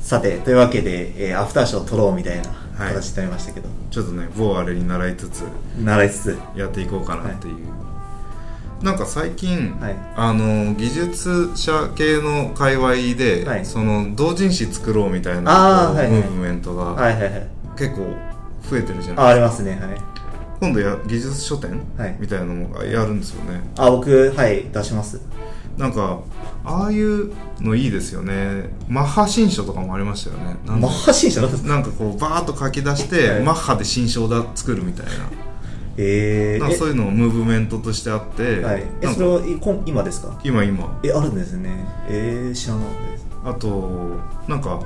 さてというわけで、えーアフターショーを撮ろうみたいなはい。形になりましたけど、ちょっとね某あれに習いつつ習いつつ。やっていこうかなっていう、なんか最近、はい。あの技術者系の界隈で、はい。その同人誌作ろうみたいなムーブメントがはいはいはい。結構増えてるじゃあないありますねはい。今度や技術書店、はい。みたいなのもやるんですよね。あ僕はい出しますなんかああいうのいいですよね。マッハ新書とかもありましたよね。マッハ新書？なんですかなんかこうバーッと書き出して、はい。マッハで新書だ作るみたいな。えー、なんかそういうのもムーブメントとしてあって、えはい。えそれは今ですか？今今。えあるんですね。えー、知らなかったです。あとなんか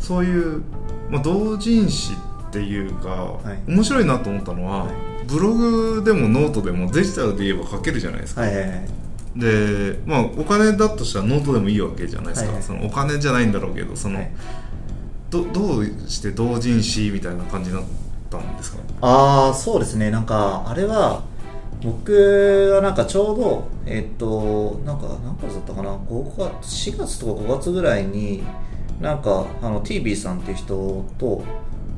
そういう、まあ、同人誌っていうか、い。面白いなと思ったのは、はい。ブログでもノートでもデジタルで言えば書けるじゃないですか、はいはいはいでまあお金だとしたらノートでもいいわけじゃないですか、はいはい。そのお金じゃないんだろうけどその、はい。どどうして同人誌みたいな感じになったんですか？ああそうですね。なんかあれは僕はなんかちょうどえっとなんか何月だったかな？5月4月とか5月ぐらいになんかあの TB さんっていう人と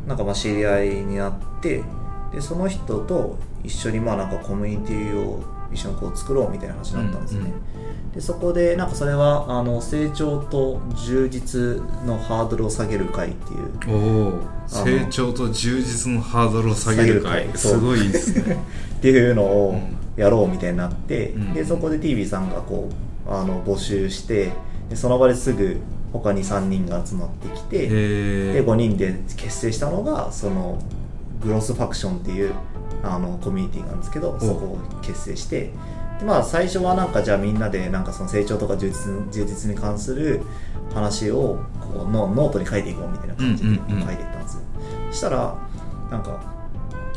なんかまあ知り合いになってでその人と一緒にまあなんかコミュニティを一緒にこう作ろうみたいな話になったんですね、うんうん。でそこでなんかそれはあの成長と充実のハードルを下げる会っていう。お成長と充実のハードルを下げる会。すごいですね。っていうのをうん。やろうみたいになって、うん。でそこで TV さんがこうあの募集してでその場ですぐ他に3人が集まってきて、へでえ5人で結成したのがそのグロスファクションっていうあのコミュニティなんですけどそこを結成してでまあ最初はなんかじゃあみんなでなんかその成長とか充実充実に関する話をこうのノートに書いていこうみたいな感じでうん書いていったんですよ、そしたらなんか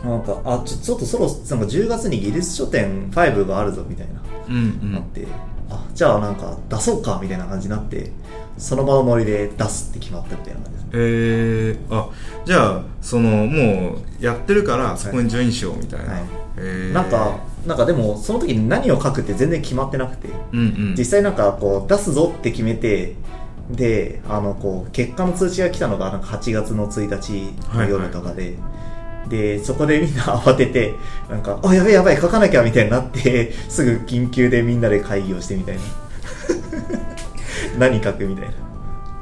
なんかあちょちょっとそろなんか10月に技術書店5があるぞみたいな。うんうん。なって、あじゃあなんか出そうかみたいな感じになってその場のノリで出すって決まったみたいな感じです。ねえー、あじゃあそのもうやってるからそこにジョインしようみたいな、はい。えー。なんかなんかでもその時に何を書くって全然決まってなくてうんうん。実際なんかこう出すぞって決めてであのこう結果の通知が来たのがなんか8月の1日の夜とかで、でそこでみんな慌ててなんか「あやばいやばい書かなきゃ」みたいになって すぐ緊急でみんなで会議をしてみたいな何書くみたいな。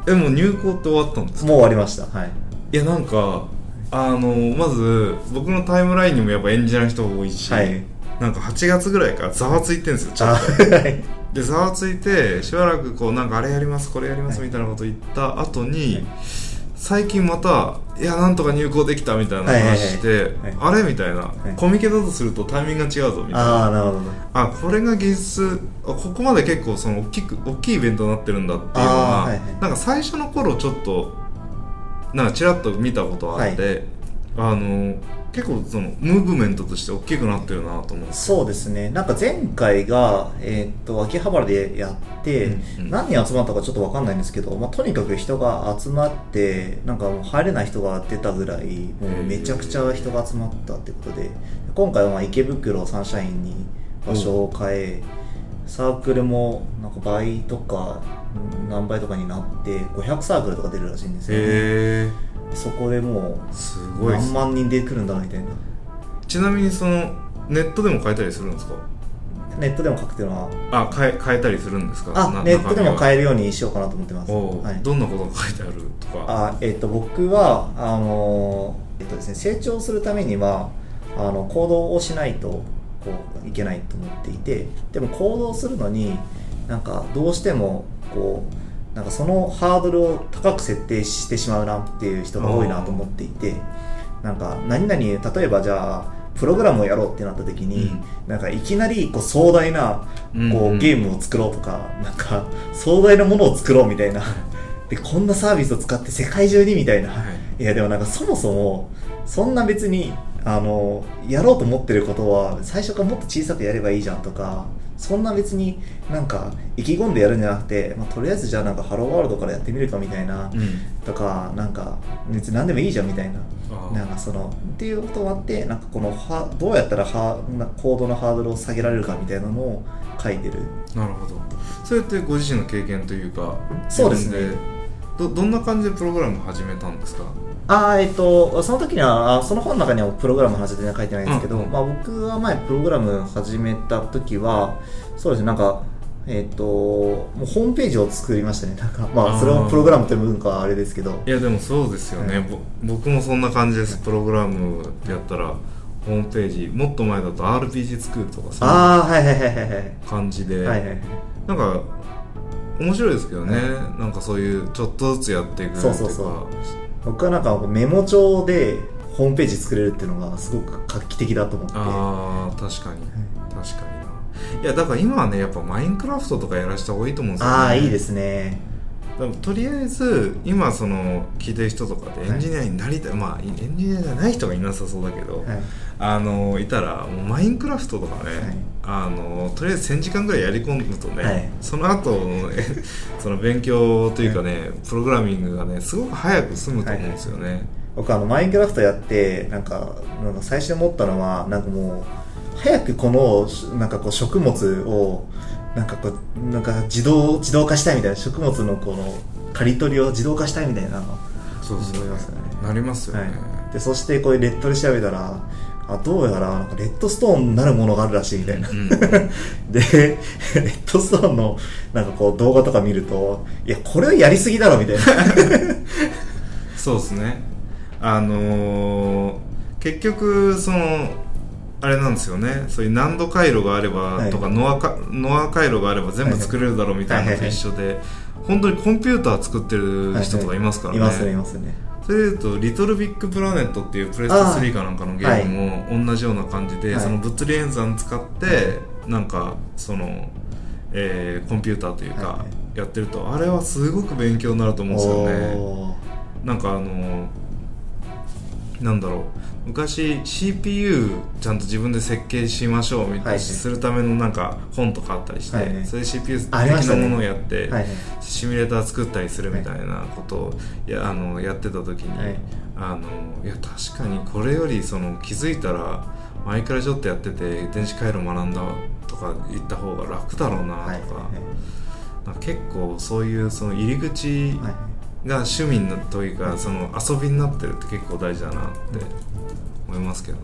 えもう入校って終わったんですか？もう終わりました。はい。いやなんかあのまず僕のタイムラインにもやっぱ演者の人が多いし、はい。なんか8月ぐらいからざわついてんですよちょあっと。はい。でざわついてしばらくこうなんかあれやりますこれやりますみたいなこと言った後に、はい最近また「いやなんとか入校できた」みたいな話してはいはい。はい。あれ?」みたいな、い。コミケだとするとタイミングが違うぞみたいな。ああなるほどあこれが技術あここまで結構その大きく大きいイベントになってるんだっていうのが、はいはい。なんか最初の頃ちょっとなんかちらっと見たことがあって、あの結構そのムーブメントとして大きくなってるなと思ってそうですね。なんか前回が、えーっと秋葉原でやって、うんうん。何人集まったかちょっと分かんないんですけど、まあ、とにかく人が集まってなんかもう入れない人が出たぐらいもうめちゃくちゃ人が集まったってことで今回はまあ池袋サンシャインに場所を変えサークルもなんか倍とかうん何倍とかになって500サークルとか出るらしいんですよ、ね、そこでもすうごい何万人で来るんだなみたいな。ちなみにそのネットでも変えたりするんですか？ネットでも書くっていうのは。あ変え変えたりするんですか？なあネットでもえ変えるようにしようかなと思ってます、はい、どんなことが書いてあるとか？あえっと僕はあのえっとですね成長するためにはあの行動をしないとこういけないと思っていて。でも行動するのになんかどうしてもこうなんかそのハードルを高く設定してしまうなっていう人が多いなと思っていてなんか何々例えばじゃあプログラムをやろうってなった時に、うん。なんかいきなりこう壮大なうんこううんゲームを作ろうとか、なんか壮大なものを作ろうみたいな。でこんなサービスを使って世界中にみたいな、はい。い、やでもなんかそもそもそんな別にあのやろうと思ってることは最初からもっと小さくやればいいじゃんとかそんな別になんか意気込んでやるんじゃなくて、まあ、とりあえずじゃあなんかハローワールドからやってみるかみたいな、うん。とかなんか別に何でもいいじゃんみたいな。なんかそのっていうこともあってなんかこのはどうやったらはな行動のハードルを下げられるかみたいなのを書いてる。なるほど。それってご自身の経験というかそうですねどどんな感じでプログラム始めたんですか？あーえっとその時にはあその本の中にはプログラムの話は全然書いてないんですけど、うん。うんまあ、僕は前プログラム始めた時はそうですねなんかえっともうホームページを作りましたね。なんかまあそれをプログラムという文化はあれですけど。いやでもそうですよね、はい。ぼ僕もそんな感じです。プログラムやったらホームページもっと前だと RPG 作るとかそういうああはいはいはいはいはい。感じで、はいはい。なんか面白いですけどね、はなんかそういうちょっとずつやっていくそうそうそう。僕はなんかメモ帳でホームページ作れるっていうのがすごく画期的だと思って。ああ確かに。確かにな。いやだから今はねやっぱマインクラフトとかやらした方がいいと思うんですよね。ああいいですねとりあえず今その聞いてる人とかでエンジニアになりたい、まあエンジニアじゃない人がいなさそうだけど、はい。あのいたらもうマインクラフトとかね、はい。あのとりあえず1000時間ぐらいやり込むとね、はい。その後 その勉強というかね、プログラミングがねすごく早く済むと思うんですよね、僕あのマインクラフトやってなんかなんか最初に思ったのはなんかもう早くこのなんかこう食物をなんかこうなんか自動自動化したいみたいな食物のこの刈り取りを自動化したいみたいなそうそう思いますよね。なりますよね、はい、でそしてこういうネットで調べたらあどうやらなんかレッドストーンになるものがあるらしいみたいな、うん。でレッドストーンのなんかこう動画とか見るといやこれはやりすぎだろみたいな。そうですね。あのー結局そのあれなんですよね。そういう難度回路があればはい。とか、ノアかノア回路があれば全部作れるだろうみたいなのと一緒で本当にコンピューター作ってる人とかいますからね、いますねいますね。それでいうと「リトルビッグプラネット」っていうプレステ3かなんかのゲームも同じような感じで、はい。その物理演算使って、なんかその、えーコンピューターというか、はいはやってるとあれはすごく勉強になると思うんですよね。なんかあのなんだろう昔 CPU ちゃんと自分で設計しましょうみたいな、はいはい。するためのなんか本とかあったりして、はいはい。それで CPU 的なものをやって、はいはい。シミュレーター作ったりするみたいなことをやあのやってた時に、はい。あのいや確かにこれよりその気づいたらマイクラちょっとやってて電子回路学んだとか言った方が楽だろうなとか,、はいか結構そういうその入り口はいが趣味のというかその遊びになってるって結構大事だなって思いますけどね。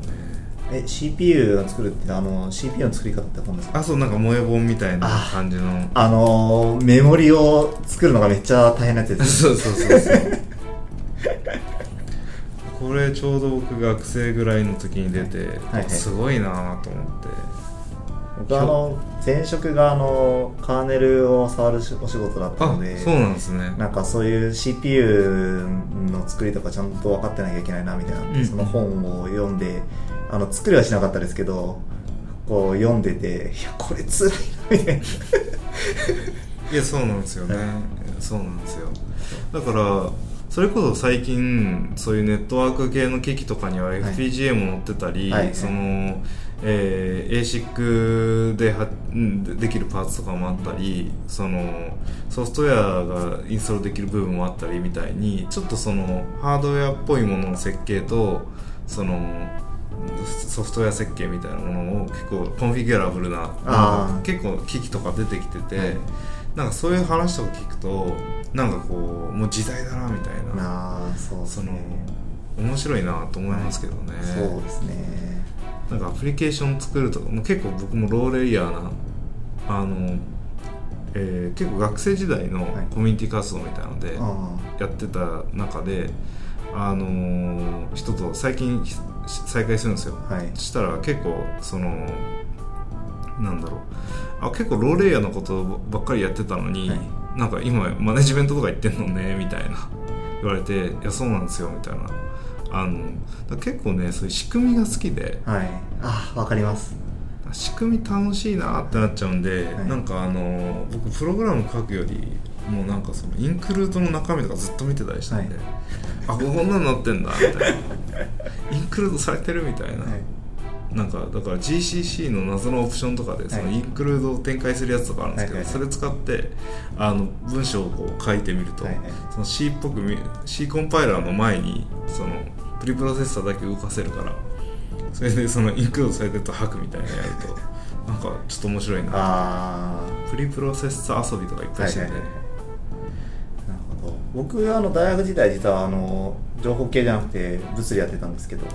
え CPU を作るってあの CPU の作り方って本ですか？あそうなんか萌え本みたいな感じの。あのーメモリを作るのがめっちゃ大変なやつです。そうそうそうそう。これちょうど僕学生ぐらいの時に出て、はいはい。すごいなと思って僕あの前職があのカーネルを触るお仕事だったあのでそうなんですね。なんかそういう CPU の作りとかちゃんと分かってなきゃいけないなみたいな、うん。その本を読んであの作りはしなかったですけどこう読んでていやこれ辛いなみたいな。いやそうなんですよね。そうなんですよ。だからそれこそ最近そういうネットワーク系の機器とかには FPGA も載ってたり、はい。その、えー ASIC ではうんでできるパーツとかもあったりそのソフトウェアがインストールできる部分もあったりみたいにちょっとそのハードウェアっぽいものの設計とそのソフトウェア設計みたいなものを結構コンフィギュラブルな結構機器とか出てきてて、はい。なんかそういう話とか聞くとなんかこうもう時代だなみたいななあそうですそのね面白いなと思いますけどね、そうですねなんかアプリケーション作るとかもう結構僕もローレイヤーなあの、えー結構学生時代のはい。コミュニティ活動みたいなのであやってた中で、あのー人と最近ひ再会するんですよ、あはい。そしたら結構そのなんだろう。あ結構ローレイヤーのことばっかりやってたのに、はい。なんか今マネジメントとか言ってんのねみたいな。言われて「いやそうなんですよ」みたいなあの結構ねそういう仕組みが好きで。はい。あわかります。仕組み楽しいなってなっちゃうんで、はい。なんかあの僕プログラム書くよりもうなんかそのインクルートの中身とかずっと見てたりしたんで、あこんなのなってんだみたいな。インクルートされてるみたいな、はい。なんかだから GCC の謎のオプションとかでそのはい。インクルードを展開するやつとかあるんですけど、はいはいはい。それ使ってあの文章をこう書いてみると、はいはい。その C っぽく見 C コンパイラーの前にそのプリプロセッサーだけ動かせるからそれでそのインクルードされてると吐くみたいなのやると なんかちょっと面白いな。あプリプロセッサー遊びとかいっあぱいしてて、なるほど。僕あの大学時代実はあの情報系じゃなくて物理やってたんですけど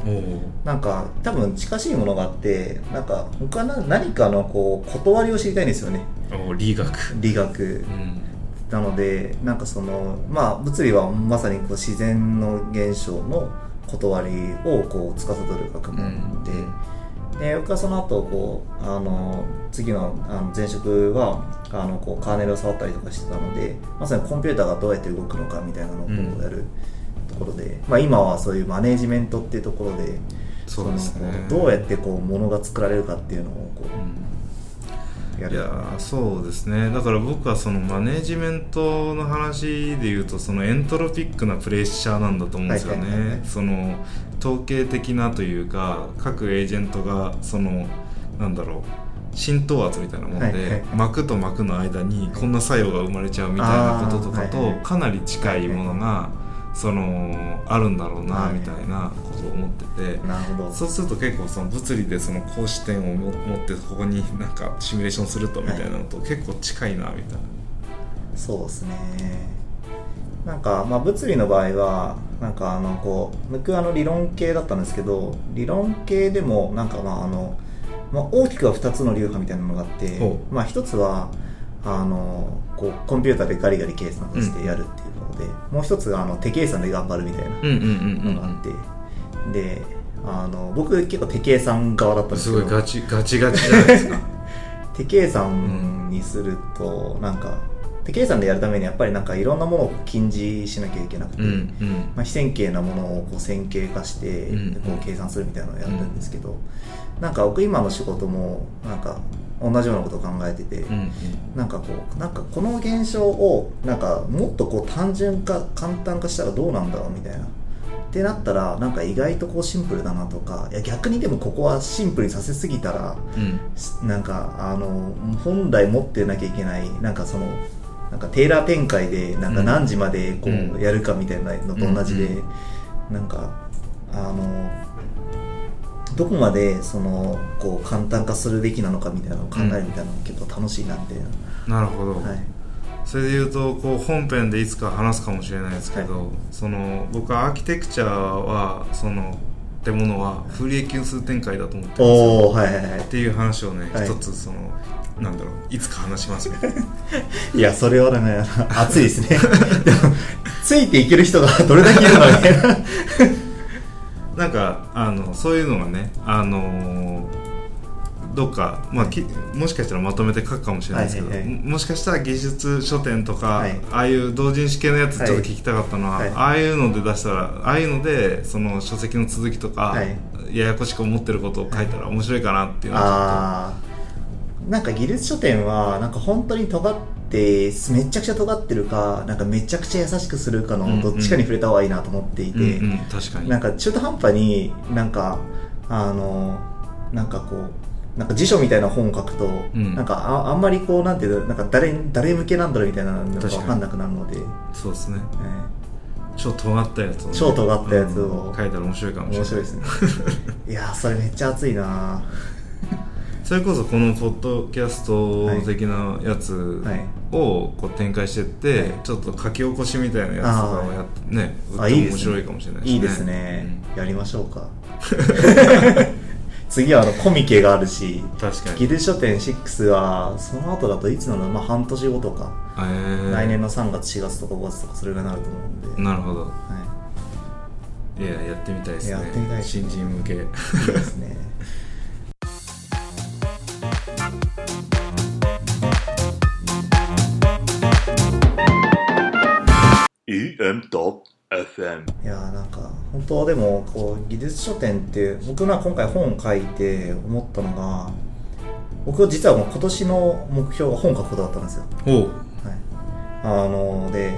なんか多分近しいものがあってなんか他な何かのこう断りを知りたいんですよね。お理学。理学。うん。なのでなんかそのまあ物理はまさにこう自然の現象の断りをこう司る学問で、で僕はその後こうあの次のあの前職はあのこうカーネルを触ったりとかしてたのでまさにコンピューターがどうやって動くのかみたいなのをやるところで、まあ、今はそういうマネージメントっていうところでそうですね。どうやってこう物が作られるかっていうのをこうやる。いやーそうですね。だから僕はそのマネジメントの話で言うとそのエントロピックなプレッシャーなんだと思うんですよね。その統計的なというか各エージェントがそのなんだろう浸透圧みたいなもんで、はいはい。はい膜と膜の間にこんな作用が生まれちゃうみたいなこととかとかなり近いものがそのあるんだろうなはい。みたいなことを思ってて。なるほど。そうすると結構その物理でその公視点をも持ってここになんかシミュレーションするとみたいなのと結構近いなみたいな、そうですね。なんか、まあ、物理の場合はなんかあのこう僕はあの理論系だったんですけど理論系でもなんかまああの、まあ、大きくは2つの流派みたいなのがあってほ、まあ、1つはあのこうコンピューターでガリガリ計算をしてやるっていうことで、もう1つがあの手計算で頑張るみたいなうんうんうんのがあって、であの僕結構手計算側だったんですすけど。ごいガチガチガチじゃないですか。手計算にするとなんか手計算でやるためにやっぱりなんかいろんなものを禁じしなきゃいけなくて、うんうん。まあ、非線形なものをこう線形化してうんこう計算するみたいなのをやるんですけど、なんか僕今の仕事もなんか同じようなことを考えてて、うんうん。なんかこうなんかこの現象をなんかもっとこう単純化簡単化したらどうなんだろうみたいな。ってなったらなんか意外とこうシンプルだなとかいや逆にでもここはシンプルにさせすぎたらうん。なんかあの本来持ってなきゃいけないなんかそのなんかテーラー展開でなんかうん何時までこうん。うやるかみたいなのと同じで、うん。なんかあのどこまでそのこう簡単化するべきなのかみたいなのを考えるみたいなのが結構楽しいなみたいなるほど、な、はい、それで言うとこう本編でいつか話すかもしれないですけど、はい。その僕はアーキテクチャはそのってものはフリエ級数展開だと思ってるんですよ。おおはいはいはい。っていう話をね、はい。一つそのなんだろういつか話しますみたいな。いやそれはね熱いですね。でもついていける人がどれだけいるのみたいななんかあのそういうのがねあのーどっか、まあ、きもしかしたらまとめて書くかもしれないですけど、はいはいはい。もしかしたら技術書店とか、はい。ああいう同人誌系のやつちょっと聞きたかったのは、はい。はいああいうので出したらああいうのでその書籍の続きとか、はい。ややこしく思ってることを書いたら面白いかなっていうのはああなんか技術書店はなんか本当に尖ってめちゃくちゃ尖ってるかなんかめちゃくちゃ優しくするかのどっちかに触れた方がいいなと思っていて、うんうん、確かに。なんか中途半端になんかあのなんかこうなんか辞書みたいな本を書くと、うん。なんかああんまりこうなんていうのなんか誰誰向けなんだろうみたいなのが分かんなくなるので、そうですね。え超尖ったやつをね、超尖ったやつを。うん。書いたら面白いかもしれない。ー面白いですね。いやーそれめっちゃ熱いなそれこそこのポッドキャスト的なやつはい。をこう展開してって、はい。ちょっと書き起こしみたいなやつとかをやってねっても面白いかもしれないいいですね、やりましょうか。次はあのコミケがあるしうん確かに。ギル書店6はその後だといつなの、まあ、半年後とか、えー。来年の3月4月とか5月とかそれがなると思うんで、なるほど。はい。ややってみたいですね。やってみたいね。新人向け。い、いいですねいやーなんか本当でもこう技術書店って僕が今回本を書いて思ったのが僕実はもう今年の目標が本書くことだったんですよ。おう。はい、あので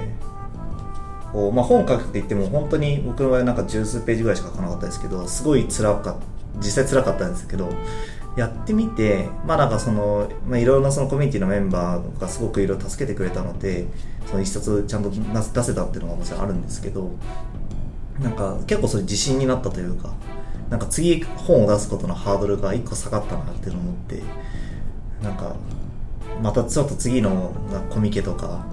こう、まあ、本書くって言っても本当に僕の場合はなんか十数ページぐらいしか書かなかったですけどすごい辛かった実際辛かったんですけどやってみてまあなんかその、まあ、いろんなそのコミュニティのメンバーがすごくいろいろ助けてくれたのでその一冊ちゃんと出せたっていうのがもちろんあるんですけどなんか結構それ自信になったというかなんか次本を出すことのハードルが一個下がったなって思ってなんかまたちょっと次のコミケとか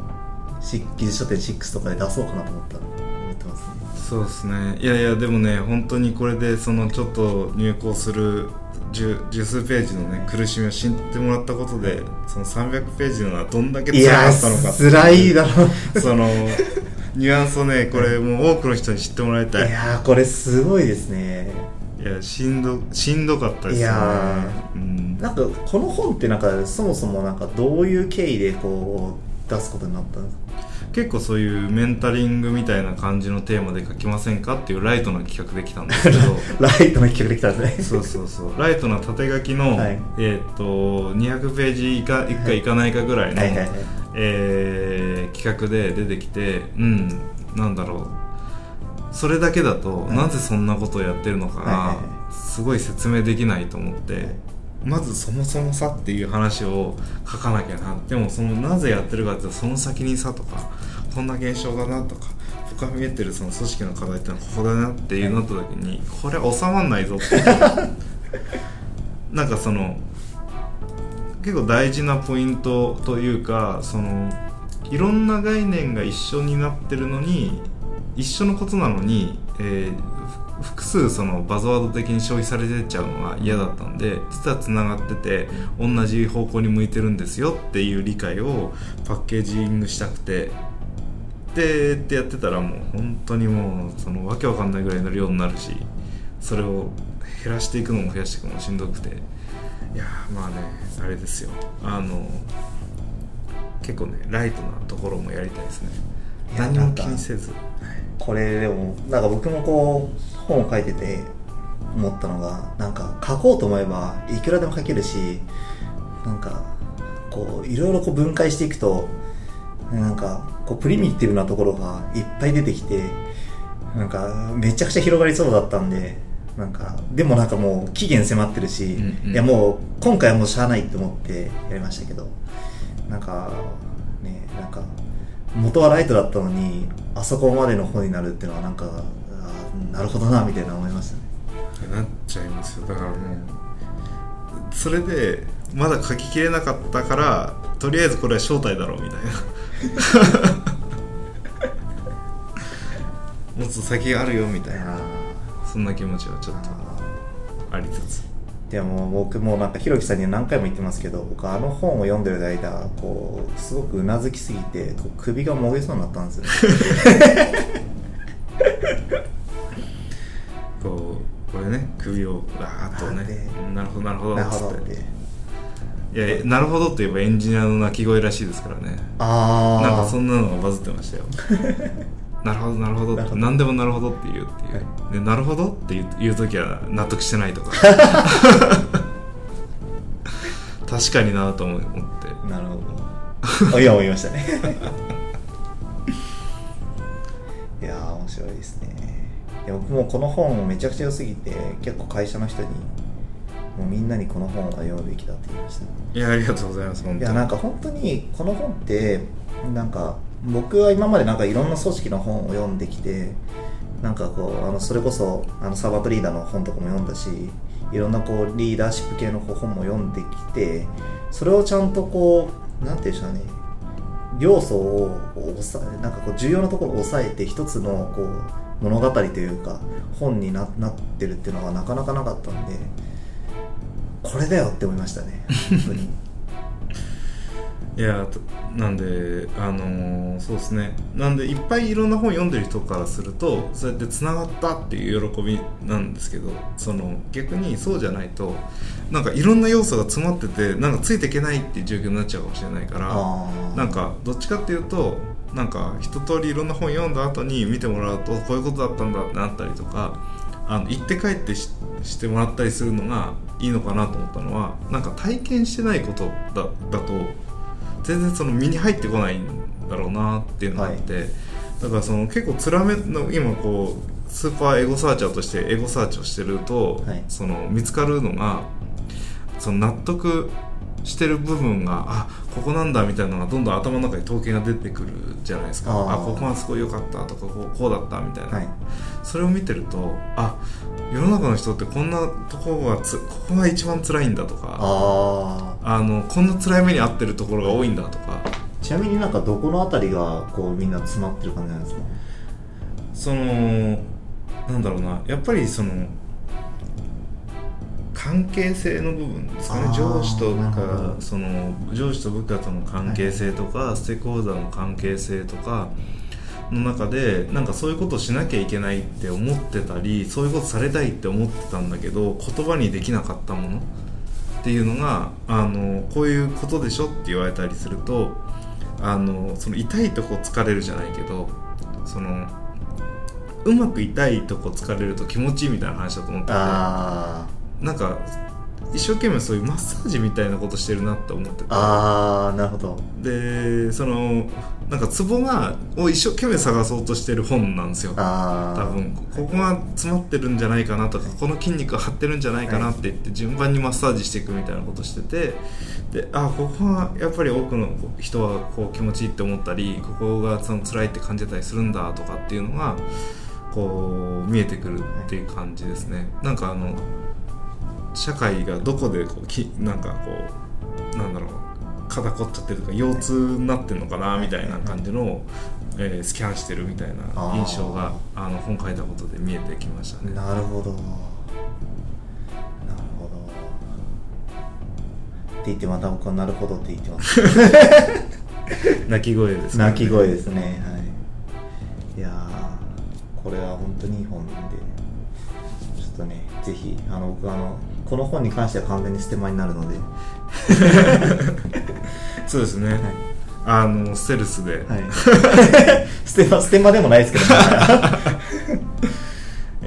し技術書店6とかで出そうかなと思った思ってますね。そうですね。いやいやでもね本当にこれでそのちょっと入稿する十十数ページのね苦しみを知ってもらったことでその300ページのはどんだけ辛いやかったのか辛いだろう。そのニュアンスをねこれもう多くの人に知ってもらいたい。いやーこれすごいですね。いやしんどしんどかったですね。やうん。なんかこの本ってなんかそもそもなんかどういう経緯でこう出すことになったんですか？結構そういうメンタリングみたいな感じのテーマで書きませんかっていうライトな企画できたんですけど。ライトの企画できたんですね。そうそうそう。ライトな縦書きの、はい。えっ、と200ページいかいくかい。かないかぐらいの、はいはいはい。えー企画で出てきてうんなんだろう。それだけだと、はい。なぜそんなことをやってるのかがすごい説明できないと思って、まずそもそもさっていう話を書かなきゃな。でもそのなぜやってるかってその先にさとかこんな現象だなとか僕が見えてるその組織の課題ってのはここだなっていうなった時にこれ収まんないぞってなんかその結構大事なポイントというかそのいろんな概念が一緒になってるのに一緒のことなのに、えーふ複数そのバズワード的に消費されてっちゃうのが嫌だったんで実はつながってて同じ方向に向いてるんですよっていう理解をパッケージングしたくて。でってやってたらもう本当にもうそのわけわかんないぐらいの量になるしそれを減らしていくのも増やしていくのもしんどくて。いやーまあねあれですよ。あの結構ねライトなところもやりたいですね。何も気にせず。これでもなんか僕もこう本を書いてて思ったのがなんか書こうと思えばいくらでも書けるしなんかこういろいろこう分解していくとなんかこうプリミティブなところがいっぱい出てきてなんかめちゃくちゃ広がりそうだったんでなんかでもなんかもう期限迫ってるし、うんうん。いやもう今回はもうしゃあないと思ってやりましたけどなんかねなんか元はライトだったのにあそこまでの本になるっていうのはなんかなるほどなみたいな思いましたね。なっちゃいますよ。だからもうそれでまだ書ききれなかったからとりあえずこれは正体だろうみたいな。もっと先があるよみたいな。そんな気持ちはちょっとありつつ。でも僕もなんかひろきさんには何回も言ってますけど僕あの本を読んでる間こうすごくうなずきすぎてこう首がもげそうになったんですよ 首をわーっとねなるほどなるほど。なるほどつって。いやなるほどって言えばエンジニアの鳴き声らしいですからね。ああなんかそんなのがバズってましたよ。なるほどなるほどなるほど。何でもなるほどって言うっていう、はでなるほどって言う言う時は納得してないとか。確かになと思って。なるほど。あいや思いましたね いや僕もこの本めちゃくちゃ良すぎて結構会社の人にもうみんなにこの本は読むべきだって言いました。いやありがとうございますいやなんか本当にこの本ってなんか僕は今までなんかいろんな組織の本を読んできてなんかこうあのそれこそあのサーバントリーダーの本とかも読んだしいろんなこうリーダーシップ系の本も読んできてそれをちゃんとこうなんていうんでしょうね。要素を抑えなんかこう重要なところを抑えて一つのこう物語というか本にななってるっていうのはなかなかなかったんでこれだよって思いましたね。本当に。いやとなんであのーそうですね。なんでいっぱいいろんな本読んでる人からするとそうやってつながったっていう喜びなんですけどその逆にそうじゃないとなんかいろんな要素が詰まっててなんかついていけないっていう状況になっちゃうかもしれないからなんかどっちかっていうとなんか一通りいろんな本読んだ後に見てもらうとこういうことだったんだってなったりとかあの行って帰ってししてもらったりするのがいいのかなと思ったのはなんか体験してないことだだと全然その身に入ってこないんだろうなっていうのがあって、だからその結構つらめの今こうスーパーエゴサーチャーとしてエゴサーチをしてると、はい。その見つかるのがその納得してる部分があここなんだみたいなのがどんどん頭の中に統計が出てくるじゃないですか。あここがすごい良かったとかこうこうだったみたいな、はい。それを見てるとあ世の中の人ってこんなところがつここが一番辛いんだとかああのこんな辛い目に遭ってるところが多いんだとか。ーちなみになんかどこのあたりがこうみんな詰まってる感じなんですか？そのなんだろうな。やっぱりその関係性の部分ですかね。上司となるほかど。その上司と部下との関係性とか、ステークホルダーの関係性とかの中でなんかそういうことをしなきゃいけないって思ってたりそういうことされたいって思ってたんだけど言葉にできなかったもの？っていうのがあのこういうことでしょって言われたりするとあのその痛いとこ疲れるじゃないけどそのうまく痛いとこ疲れると気持ちいいみたいな話だと思ってて。あなんか一生懸命そういうマッサージみたいなことしてるなって思ってて。ーあーなるほど。でそのなんかツボがを一生懸命探そうとしてる本なんですよ。ああ多分ここが詰まってるんじゃないかなとかこの筋肉が張ってるんじゃないかなって言って順番にマッサージしていくみたいなことしてて。であここはやっぱり多くの人はこう気持ちいいって思ったりここがその辛いって感じたりするんだとかっていうのがこう見えてくるっていう感じですね。なんかあの社会がどこでこうきなんかこうなんだろう肩凝っちゃってるとか腰痛になってるのかなみたいな感じのを、えースキャンしてるみたいな印象があの本書いたことで見えてきましたね。なるほど。なるほど。って言ってまた僕はなるほどって言ってます。泣き声ですね。泣き声ですね。はい。いやーこれは本当にいい本でちょっとねぜひあの僕あのこの本に関しては完全にステマになるので。そうですね、はい。あのステルスで、はい。ステマステマでもないですけど、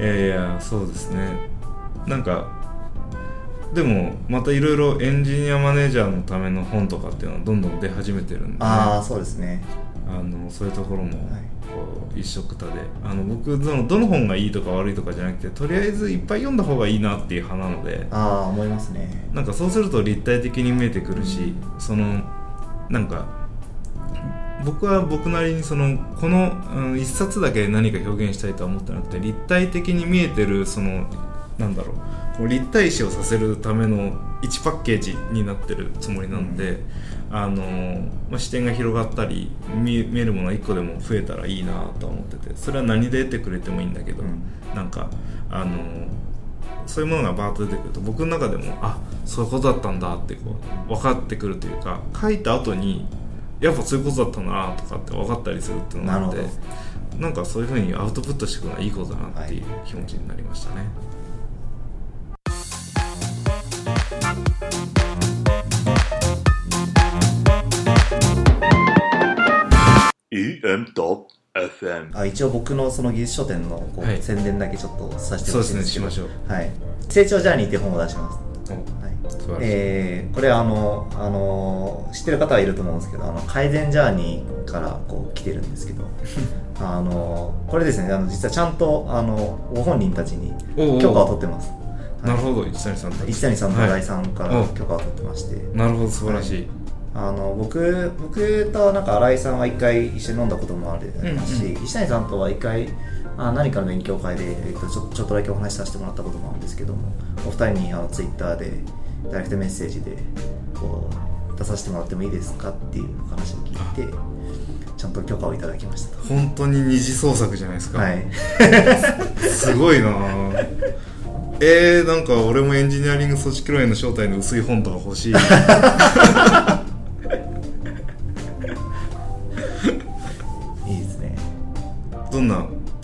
いやいやそうですね。なんかでもまたいろいろエンジニアマネージャーのための本とかっていうのはどんどん出始めてるんで、ね、ああそうですね。あのそういうところもはい一緒くたで。あの僕そのどの本がいいとか悪いとかじゃなくてとりあえずいっぱい読んだ方がいいなっていう派なので。ああ思いますね。なんかそうすると立体的に見えてくるしそのなんか僕は僕なりにそのこの、うん、一冊だけ何か表現したいとは思ってなくて立体的に見えてるそのなんだろう。こう立体視をさせるための1パッケージになってるつもりなので、あのまあ、視点が広がったり見見えるものが1個でも増えたらいいなとは思っててそれは何で得てくれてもいいんだけど、うん。なんかあのそういうものがバーッと出てくると僕の中でもあそういうことだったんだってこう分かってくるというか書いた後にやっぱそういうことだったなとかって分かったりするっていうのがあってなんかそういうふうにアウトプットしていくのはいいことだなっていう気持ちになりましたね。EM.FM あ一応僕のその技術書店のこう、はい。宣伝だけちょっとさせてほしいんですけど。そうですねしまはい、成長ジャーニーっていう本を出します。おはい。素晴らしい。えーこれはあの、あの知ってる方はいると思うんですけどあの改善ジャーニーからこう来てるんですけど。あのこれですねあの実はちゃんとあのご本人たちにおうおう。許可を取ってます。なるほど一谷さんと一谷さんと新井さんからはい許可を取ってまして、なるほど素晴らしい、あの僕僕となんか新井さんは一回一緒に飲んだこともありますし、うん石谷さんとは一回あ何かの勉強会で、えっと、ちょちょっとだけお話しさせてもらったこともあるんですけどもお二人にあのツイッターでダイレクトメッセージでこう出させてもらってもいいですかっていう話を聞いてちゃんと許可をいただきましたと。本当に二次創作じゃないですか、はい。すごいな。ぁえー、なんか俺もエンジニアリング組織論への正体の薄い本とか欲しい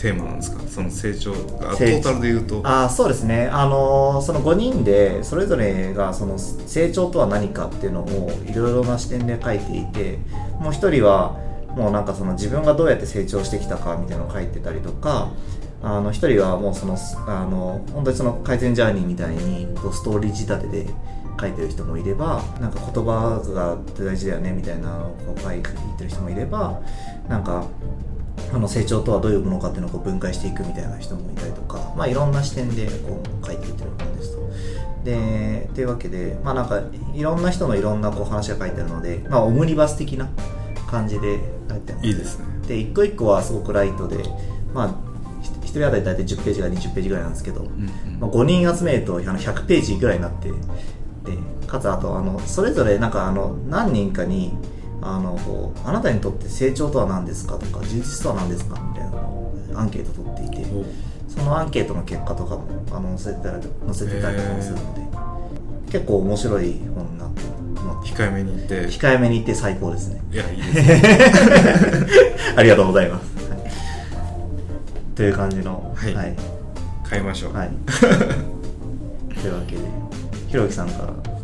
テーマなんですか？その成長がトータルで言うと。あーそうですね、あのーその5人でそれぞれがその成長とは何かっていうのをいろいろな視点で書いていてもう一人はもうなんかその自分がどうやって成長してきたかみたいなのを書いてたりとかあの一人はもうそのあの本当にその改善ジャーニーみたいにストーリー仕立てで書いてる人もいればなんか言葉が大事だよねみたいなのを書いてる人もいればなんかあの成長とはどういうものかっていうのをこう分解していくみたいな人もいたりとか、まあ、いろんな視点でこう書いていってる本ですと。でっていうわけで、まあ、なんかいろんな人のいろんなこう話が書いてあるので、まあ、オムニバス的な感じで書いてあるいいですね。で一個一個はすごくライトで、まあ、ひ一人当たり大体10ページから20ページぐらいなんですけど、うんうん。まあ、5人集めるとあの100ページぐらいになってでかつあとあのそれぞれなんかあの何人かにあのこうあなたにとって成長とは何ですかとか充実とは何ですかみたいなのをアンケート取っていてそのアンケートの結果とかもあの載せてたり載せてたりとかもするので結構面白い本になって控えめに言って。控えめに言って最高ですね。いやいいですね。ありがとうございます、はい。という感じのはい。はい、買いましょう、はい。というわけでひろゆきさんから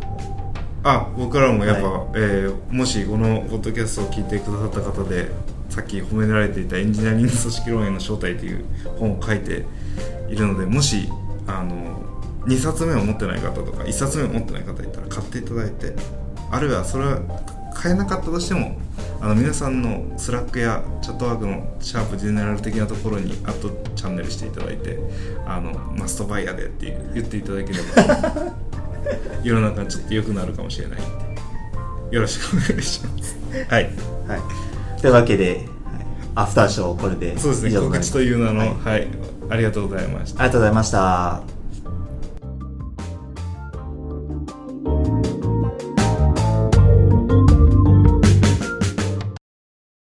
あ僕らもやっぱ、はえーもしこのポッドキャストを聞いてくださった方でさっき褒められていたエンジニアリング組織論への招待という本を書いているのでもしあの2冊目を持ってない方とか1冊目を持ってない方いたら買っていただいてあるいはそれは買えなかったとしてもあの皆さんの Slack やチャットワークのシャープ general 的なところにあとチャンネルしていただいてあのマストバイヤーでって言っていただければ 世の中ちょっと良くなるかもしれないんで。よろしくお願いします。はい。はい。というわけで、はい、アフターショーこれでそうですね。告知という名のはい。はい、ありがとうございました。ありがとうございました